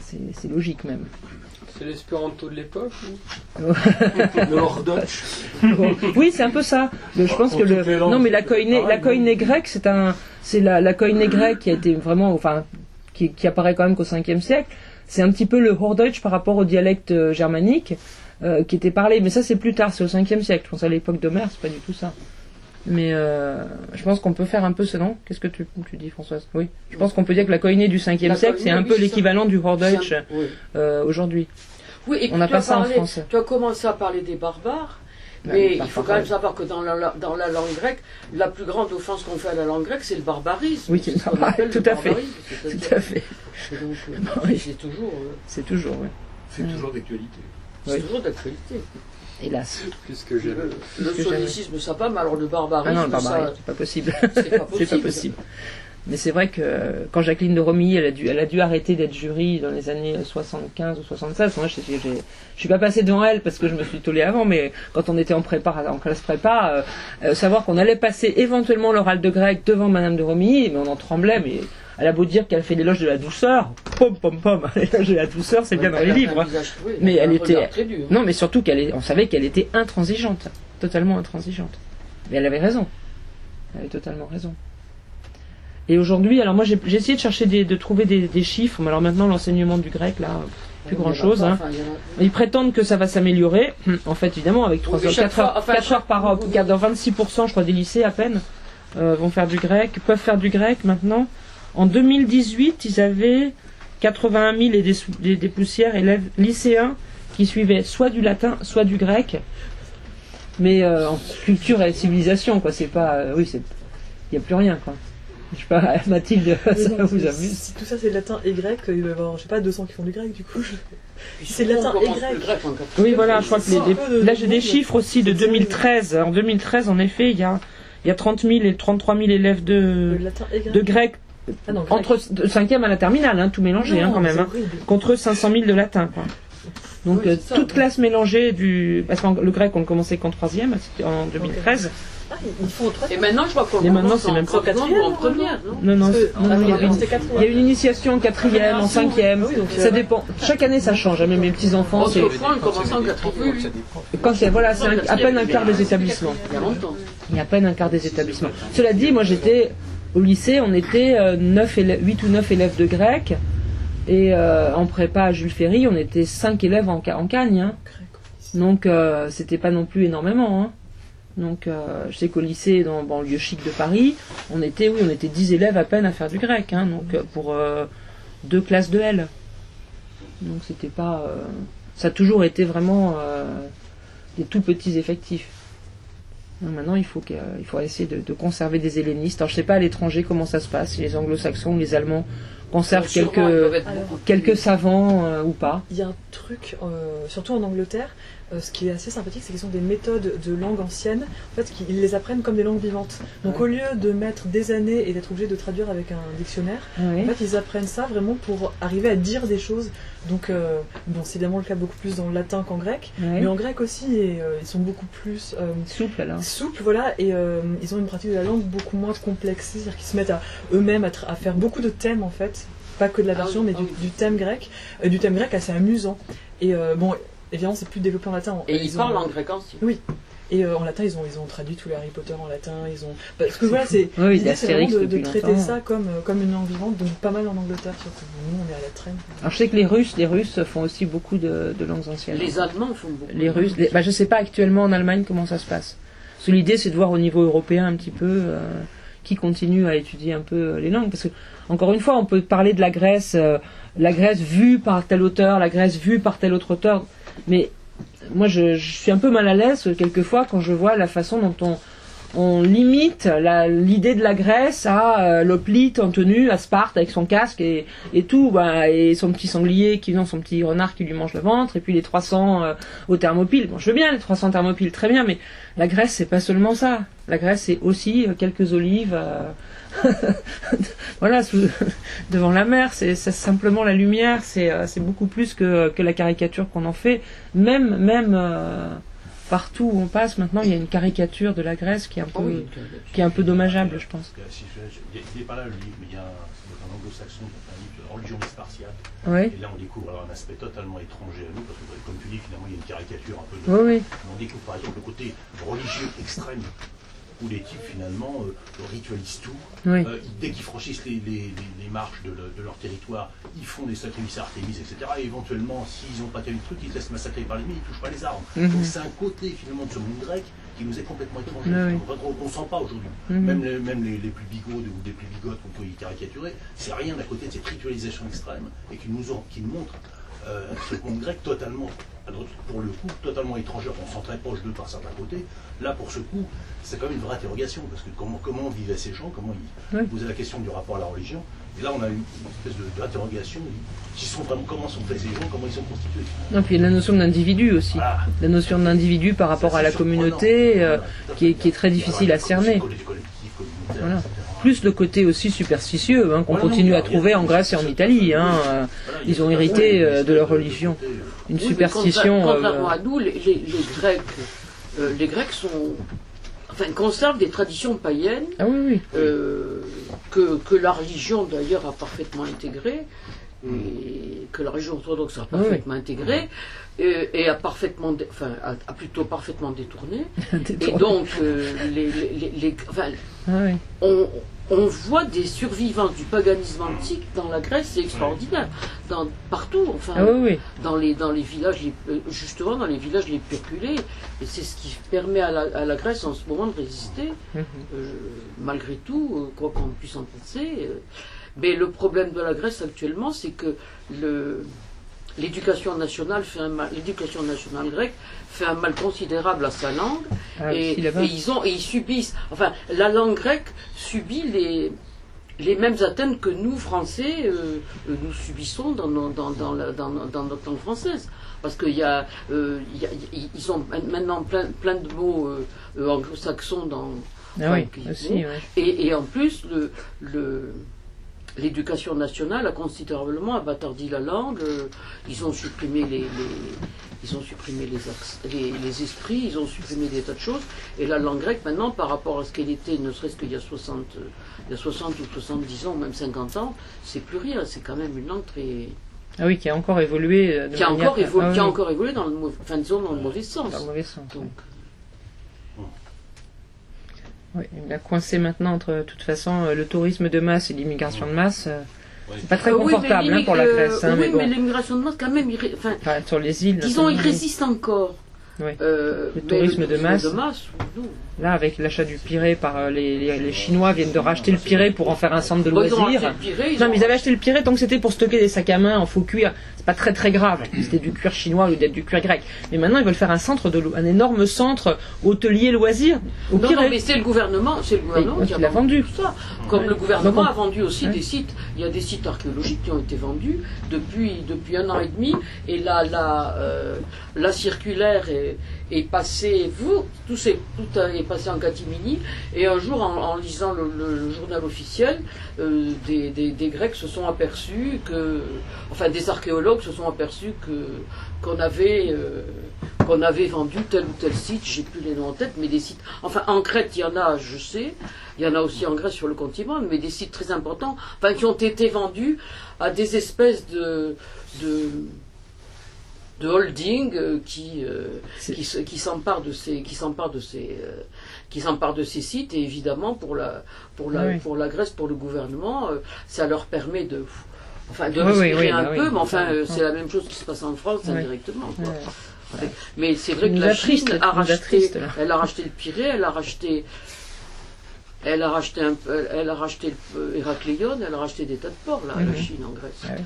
C'est c'est logique même. C'est l'espéranto de l'époque ou? Le Hordotch. oui, c'est un peu ça. Le- je pense En que le langues, non mais la pareil, la koiné grecque, c'est un, c'est la, la grecque qui a été vraiment, enfin, qui, qui apparaît quand même qu'au 5e siècle. C'est un petit peu le Hochdeutsch par rapport au dialecte euh, germanique euh, qui était parlé. Mais ça, c'est plus tard, c'est au 5e siècle. Je pense à l'époque d'Homère, c'est pas du tout ça. Mais euh, je pense qu'on peut faire un peu ce non? Qu'est-ce que tu, tu dis, Françoise? Oui. Je pense qu'on peut dire que la koiné du 5e La siècle, c'est un oui, peu l'équivalent du Hochdeutsch C'est un- oui. euh, aujourd'hui. Oui, et puis On n'a pas as ça en France. Tu as commencé à parler des barbares, Ben, mais il faut quand même savoir que dans la, la- dans la langue grecque, la plus grande offense qu'on fait à la langue grecque, c'est le barbarisme. Oui, c'est ce qu'on appelle tout le à fait. barbarisme, Tout à fait. euh. C'est toujours, euh, C'est toujours, oui. C'est toujours d'actualité. C'est Oui. toujours d'actualité. Hélas. Plus que jamais. Le, le solécisme, ça pas, mais alors le barbarisme, Ah non, le barbarie, ça, c'est pas possible. c'est pas c'est possible. pas possible. Mais c'est vrai que quand Jacqueline de Romilly, elle a dû, elle a dû arrêter d'être jury dans les années 75 ou 76. Moi, je, j'ai- j'ai- je suis pas passée devant elle parce que je me suis tollée avant, mais quand on était en prépa, en classe prépa, euh, euh, savoir qu'on allait passer éventuellement l'oral de grec devant Madame de Romilly, mais on en tremblait, mais elle a beau dire qu'elle fait l'éloge de la douceur, pom pom pom, l'éloge de la douceur, c'est bien dans les livres. hein. oui, Mais elle était-. Non, mais surtout qu'elle est, on savait qu'elle était intransigeante, totalement intransigeante. Mais elle avait raison. Elle avait totalement raison. Et aujourd'hui, alors moi j'ai essayé de chercher des, de trouver des, des chiffres, mais alors maintenant l'enseignement du grec là, plus grand chose. pas, Hein. enfin, a- Ils prétendent que ça va s'améliorer. Hum, En fait, évidemment, avec 3 mais heures, chaque 4 heures, enfin, 4 heures par regarde, dans 26% je crois des lycées à peine euh, vont faire du grec, peuvent faire du grec maintenant. En 2018, ils avaient 81 000 et des, sou- des, des poussières élèves lycéens qui suivaient soit du latin, soit du grec. Mais euh, en culture et civilisation, quoi. C'est pas, euh, oui, c'est, il y a plus rien, quoi. Je sais pas, Mathilde, Mais ça non, vous amuse Si tout ça c'est latin et grec, il doit y avoir, je sais pas, 200 qui font du grec du coup. C'est latin et grec. Oui, voilà, je crois que les, là j'ai des de- chiffres aussi de c'est terrible. 2013. En 2013, en effet, il y a, il y a 30 000 et 33 000 élèves de, de grec, non, grec. entre de 5e à la terminale, hein, tout mélangé hein, quand même, hein, contre 500 000 de latin. Quoi. Donc Oui, euh, ça, toute oui. classe mélangée du... Parce que le grec, on le commençait qu'en 3e, c'était en 2013. Ah. Et maintenant, je vois qu'on maintenant, commence c'est en même pas ou en première, non Non, non, Parce que- non, non, il y a une initiation en 4e, en 5e. Ah oui, donc, Ça dépend. Chaque année, ça change. Même mes petits-enfants, c'est... Autrefois, on commençait en quatrième. Oui, oui. Quand c'est... Voilà, c'est à peine un quart des établissements. Il y a longtemps. Il y a à peine un quart des établissements. Cela dit, moi j'étais au lycée, on était euh, 9 élèves, 8 ou 9 élèves de grec. Et euh, en prépa à Jules Ferry, on était 5 élèves en, en Cagne. hein. Donc euh, c'était pas non plus énormément. hein. Donc euh, je sais qu'au lycée, dans lieu chic de Paris, on était, oui, on était 10 élèves à peine à faire du grec. hein. donc euh, pour euh, deux classes de L. Donc c'était pas. euh, ça a toujours été vraiment euh, des tout petits effectifs. Maintenant, il faut, que- il faut essayer de, de conserver des hellénistes. Alors, je sais pas à l'étranger comment ça se passe, si les anglo-saxons ou les allemands conservent quelques, quelques savants euh, ou pas? Il y a un truc, euh, surtout en Angleterre, euh, ce qui est assez sympathique, c'est qu'ils ont des méthodes de langue ancienne, en fait, qu'ils les apprennent comme des langues vivantes. Donc au lieu de mettre des années et d'être obligé de traduire avec un dictionnaire, en fait, ils apprennent ça vraiment pour arriver à dire des choses. Donc, euh, bon, c'est évidemment le cas beaucoup plus dans le latin qu'en grec, mais en grec aussi, et, euh, ils sont beaucoup plus euh, Souple alors. souples, voilà, et euh, ils ont une pratique de la langue beaucoup moins complexée, c'est-à-dire qu'ils se mettent à eux-mêmes à, faire beaucoup de thèmes en fait, pas que de la Ah version, oui, mais ah du, thème grec, euh, du thème grec assez amusant. Et euh, bon, évidemment, c'est plus développé en latin. Et ils parlent en grec ancien. Et euh, en latin, ils ont, ils ont traduit tous les Harry Potter en latin. Ils ont parce que voilà, c'est Oui, l'idée, c'est vraiment de, traiter longtemps. ça comme euh, comme une langue vivante. Donc pas mal en Angleterre surtout. Nous, on est à la traîne. Alors, je sais que les Russes, les Russes font aussi beaucoup de, de langues anciennes. Les Allemands font beaucoup. Les Russes, les- bah, je sais pas actuellement en Allemagne comment ça se passe. Parce que l'idée, c'est de voir au niveau européen un petit peu euh, qui continue à étudier un peu les langues. Parce que, encore une fois, on peut parler de la Grèce, euh, la Grèce vue par tel auteur, la Grèce vue par tel autre auteur. Mais moi, je, suis un peu mal à l'aise quelquefois quand je vois la façon dont on, limite l'idée de la Grèce à euh, l'hoplite en tenue, à Sparte avec son casque et, tout, bah, et son petit sanglier qui non, son petit renard qui lui mange le ventre, et puis les 300 euh, au thermopile. Bon, je veux bien les 300 thermopiles, très bien, mais la Grèce c'est pas seulement ça. La Grèce c'est aussi euh, quelques olives, euh, voilà, sous- devant la mer. C'est simplement la lumière. C'est euh, beaucoup plus que, que la caricature qu'on en fait. Même même euh, partout où on passe, maintenant, il y a une caricature de la Grèce qui est un peu, oui. qui est un peu dommageable, je pense. Je- Il n'est pas là le livre, mais il y a un, anglo-saxon qui a fait un livre de religion des Spartiates. Oui, Et là, on découvre alors un aspect totalement étranger à nous, parce que, comme tu dis, finalement, il y a une caricature un peu de. oui, oui. Mais On découvre par exemple le côté religieux extrême, où les types finalement euh, ritualisent tout. oui. Euh, dès qu'ils franchissent les, les- les- les marches de, le- de leur territoire, ils font des sacrifices à Artémis, etc. Et éventuellement, s'ils n'ont pas tel truc, ils se laissent massacrer par l'ennemi, ils ne touchent pas les armes. Mhm. Donc c'est un côté finalement de ce monde grec qui nous est complètement étranger, oui. qu'on ne sent pas aujourd'hui. Mhm. Même, les, même les, les plus bigots ou les plus bigotes qu'on peut y caricaturer, c'est rien d'à côté de cette ritualisation extrême et qui nous, ont- qui nous montre euh, ce grec totalement, pour le coup, totalement étranger. On s'en très proche d'eux par certains côtés. Là, pour ce coup, c'est quand même une vraie interrogation, parce que comment, comment vivaient ces gens, comment ils Oui. posaient la question du rapport à la religion. Et là, on a une, une espèce d'interrogation qui sont vraiment comment sont faits ces gens, comment ils sont constitués. Non, puis la notion d'individu aussi. Voilà. La notion d'individu par rapport à la communauté, euh, Voilà, tout à qui, est, qui est très difficile à cerner. Collectif, communautaire, Voilà. etc. Plus le côté aussi superstitieux hein, qu'on Voilà, continue à trouver en Grèce et en Italie. Hein, euh, Voilà, ils ont hérité euh, de leur religion. Une Oui, superstition. euh, Contrairement à nous, les, les- les Grecs, les Grecs sont, enfin, conservent des traditions païennes Ah oui, oui. que, que la religion d'ailleurs a parfaitement intégrées et que la religion orthodoxe a parfaitement intégré et, et a parfaitement, dé- enfin, a, a plutôt parfaitement détourné. Et donc, euh, les, les- enfin, Ah oui. on, on voit des survivants du paganisme antique dans la Grèce, c'est extraordinaire, dans, partout, enfin, Ah oui, oui. dans les, dans les villages, les- euh, justement dans les villages les plus reculés. Et c'est ce qui permet à la, à la Grèce en ce moment de résister, Mhm. euh, malgré tout, euh, quoi qu'on puisse en penser. euh. Mais le problème de la Grèce actuellement, c'est que l'éducation nationale fait un mal, l'éducation nationale grecque fait un mal considérable à sa langue. Ah, et, ils ont et ils subissent enfin la langue grecque subit les les mêmes atteintes que nous français euh, euh, nous subissons dans, nos- dans, dans, la- dans, dans notre langue française. Parce qu'il y a, euh, ils ont maintenant plein, plein de mots euh, anglo-saxons dans Ah oui, aussi, ouais. et, et en plus le, le l'éducation nationale a considérablement abattardi la langue euh, ils ont supprimé les, les- ils ont supprimé les, acc- les, les esprits, ils ont supprimé des tas de choses. Et la langue grecque, maintenant, par rapport à ce qu'elle était, ne serait-ce qu'il y a 60, euh, il y a 60 ou 70 ans, même 50 ans, c'est plus rien. C'est quand même une langue très. Ah oui, qui a encore évolué. euh, de qui a, manière- encore évolué, ah qui a encore évolué dans le, mau- enfin, disons, dans le mauvais sens. Dans le mauvais sens. Donc, Oui, il a coincé maintenant entre, de toute façon, euh, le tourisme de masse et l'immigration de masse. euh. C'est pas très Euh, oui, confortable hein, pour la Grèce. hein, oui, mais bon. mais l'immigration de masse, quand même, enfin, Enfin, sur les îles. disons, il notamment, résiste encore. Oui. Euh, Le tourisme de masse. Là, avec l'achat du Pirée par euh, les, les, les Chinois viennent de racheter le Pirée pour en faire un centre de loisirs. Pirée, Non, mais ils avaient acheté le Pirée tant que c'était pour stocker des sacs à main en faux cuir. C'est pas très très grave. C'était du cuir chinois lieu d'être du cuir grec. Mais maintenant, ils veulent faire un centre de un énorme centre hôtelier loisirs au Non, Pirée. non, mais c'est le gouvernement, c'est le gouvernement Et qui a l'a vendu, tout ça. Comme Ouais. le gouvernement Donc on- a vendu aussi Ouais. des sites. Il y a des sites archéologiques qui ont été vendus depuis, depuis un an et demi. Et là, la, euh, la circulaire est, est passée, vous, tout, c'est- tout est passé en catimini. Et un jour, en, lisant le, journal officiel, euh, des, Grecs se sont aperçus que, enfin, des archéologues se sont aperçus que qu'on avait euh, qu'on avait vendu tel ou tel site, j'ai plus les noms en tête, mais des sites. Enfin, en Crète, il y en a, je sais. Il y en a aussi en Grèce sur le continent, mais des sites très importants, enfin, qui ont été vendus à des espèces de, de holding euh, qui euh, qui, se- qui s'emparent de ces qui s'emparent de ces euh, qui s'emparent de ces sites et évidemment pour la pour la Oui. pour la Grèce pour le gouvernement ça leur permet de enfin de Oui, respirer oui, un bah peu mais enfin c'est la même chose qui se passe en France indirectement quoi. Mais c'est vrai que la Chine a racheté, elle a racheté le Pirée, elle a racheté, elle a racheté un, elle a racheté le Héracléon, elle a racheté des tas de ports là, la. Chine en Grèce. Ah oui.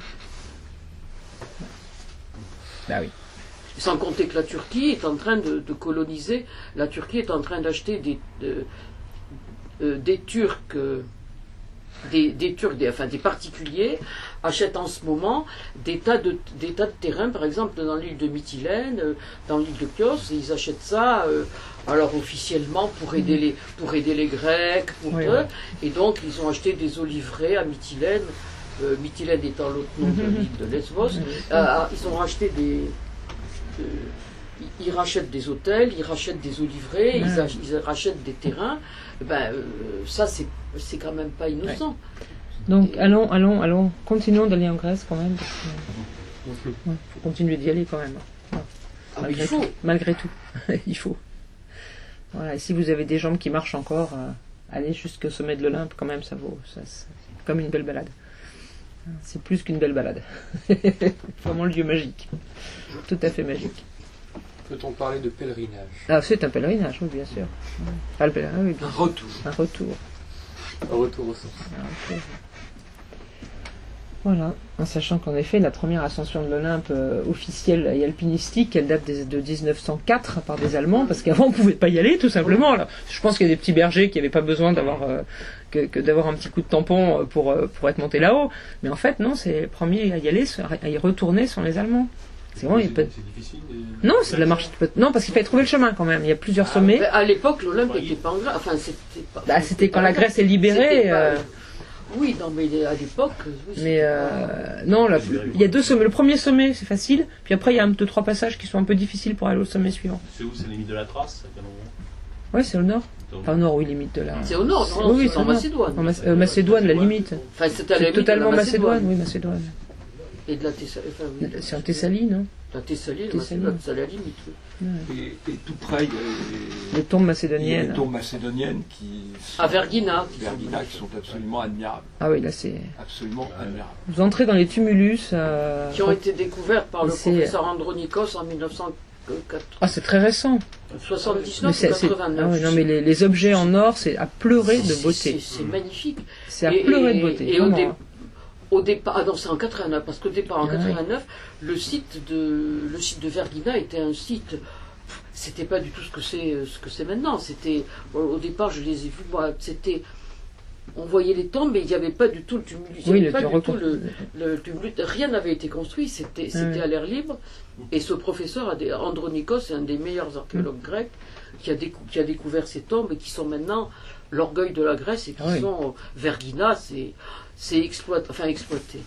Bah oui. Sans compter que la Turquie est en train de, de coloniser, la Turquie est en train d'acheter des, de- euh, des Turcs, euh, des, des Turcs, des, enfin des particuliers, achètent en ce moment des tas de, des tas de terrains, par exemple dans l'île de Mytilène, euh, dans l'île de Chios, et ils achètent ça, euh, alors officiellement pour aider les, pour aider les Grecs, pour Oui, eux, oui. et donc ils ont acheté des oliveraies à Mytilène, euh, Mytilène étant l'autre nom de l'île de Lesbos, euh, ils ont racheté des, euh, ils, rachètent des hôtels, ils rachètent des oliveraies, ils, Ouais. ach- ils rachètent des terrains. Ben, euh, ça, c'est quand même pas innocent. Donc allons, allons, allons, continuons d'aller en Grèce quand même. parce que, ouais, faut continuer d'y aller quand même. Ouais. Ah, mais il Malgré faut. tout. Malgré tout. il faut. Voilà, et si vous avez des jambes qui marchent encore, euh, allez jusqu'au sommet de l'Olympe quand même, ça vaut. Ça, comme une belle balade. C'est plus qu'une belle balade. Vraiment le lieu magique. Tout à fait magique. Peut-on parler de pèlerinage? Ah, c'est un pèlerinage, oui, bien sûr. Ah, le pèlerinage, oui, bien Un retour. Un retour. Un retour aux sources. un retour. Voilà, en sachant qu'en effet, la première ascension de l'Olympe euh, officielle et alpinistique, elle date des- de 1904 par des Allemands, parce qu'avant on pouvait pas y aller, tout simplement. Alors, je pense qu'il y a des petits bergers qui n'avaient pas besoin d'avoir euh, que, que d'avoir un petit coup de tampon euh, pour, pour être montés là-haut. Mais en fait, non, c'est les premiers à y aller, à y retourner sont les Allemands. C'est vraiment, il C'est difficile. Non, c'est de la marche. Non, parce qu'il fallait trouver le chemin quand même. Il y a plusieurs sommets. Ben, à l'époque, l'Olympe n'était pas en Grèce. Enfin, c'était pas. Bah, c'était quand la Grèce est libérée. Pas- euh, Oui, non, mais à l'époque. oui, Mais euh, non, la- il y a deux sommets. Le premier sommet, c'est facile. Puis après, il y a un, deux, trois passages qui sont un peu difficiles pour aller au sommet suivant. C'est où? C'est la limite de la trace à quel moment Ouais, c'est au nord. Enfin, au nord, oui, limite de la. C'est au nord, non, Oui, c'est en au nord. Macédoine. En euh, Macédoine, la limite. Enfin, C'est totalement Macédoine. Oui, Macédoine. Et de la Thessalie. Enfin, oui. C'est en Thessalie, non? La Thessalie, la Thessalie. Macédoine, c'est la limite. oui. Et, et tout près, il y a les, tombes macédoniennes. les tombes macédoniennes qui sont, À Vergina. qui sont- Vergina, qui sont absolument admirables. Ah oui, là, c'est. Absolument admirables. Vous entrez dans les tumulus. euh, Qui ont été découverts par le Et professeur Andronikos en 1979 Ah, c'est très récent. Mais ou c'est- c'est- 89. ah non, mais les, les objets en or, c'est à pleurer de beauté. C'est c'est magnifique. C'est à Et- pleurer de et- beauté. Et au, vraiment, dé- hein. Au départ, ah non, c'est en 89, parce qu'au départ, en Ah ouais. 89, le site de le site de Vergina était un site. C'était pas du tout ce que c'est euh, ce que c'est maintenant. C'était au départ, je les ai vus. Moi, c'était on voyait les tombes, mais il n'y avait pas du tout le tumulus. Oui, le pas du tout le, le tumulus. Rien n'avait été construit. C'était c'était ouais. à l'air libre. Et ce professeur, Andronikos, c'est un des meilleurs archéologues grecs, qui a, décou- qui a découvert ces tombes et qui sont maintenant l'orgueil de la Grèce et qui Ah oui. sont Vergina, c'est c'est exploiter, enfin exploiter.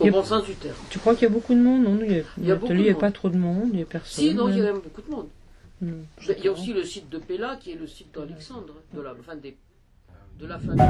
Au a, bon sens du terme. Tu crois qu'il y a beaucoup de monde? Non, il n'y a, a, a, pas trop de monde, il n'y a personne. Si, non, il y a même beaucoup de monde. Non, ben, il y a aussi le site de Pella qui est le site d'Alexandre, de la, enfin des, de la famille.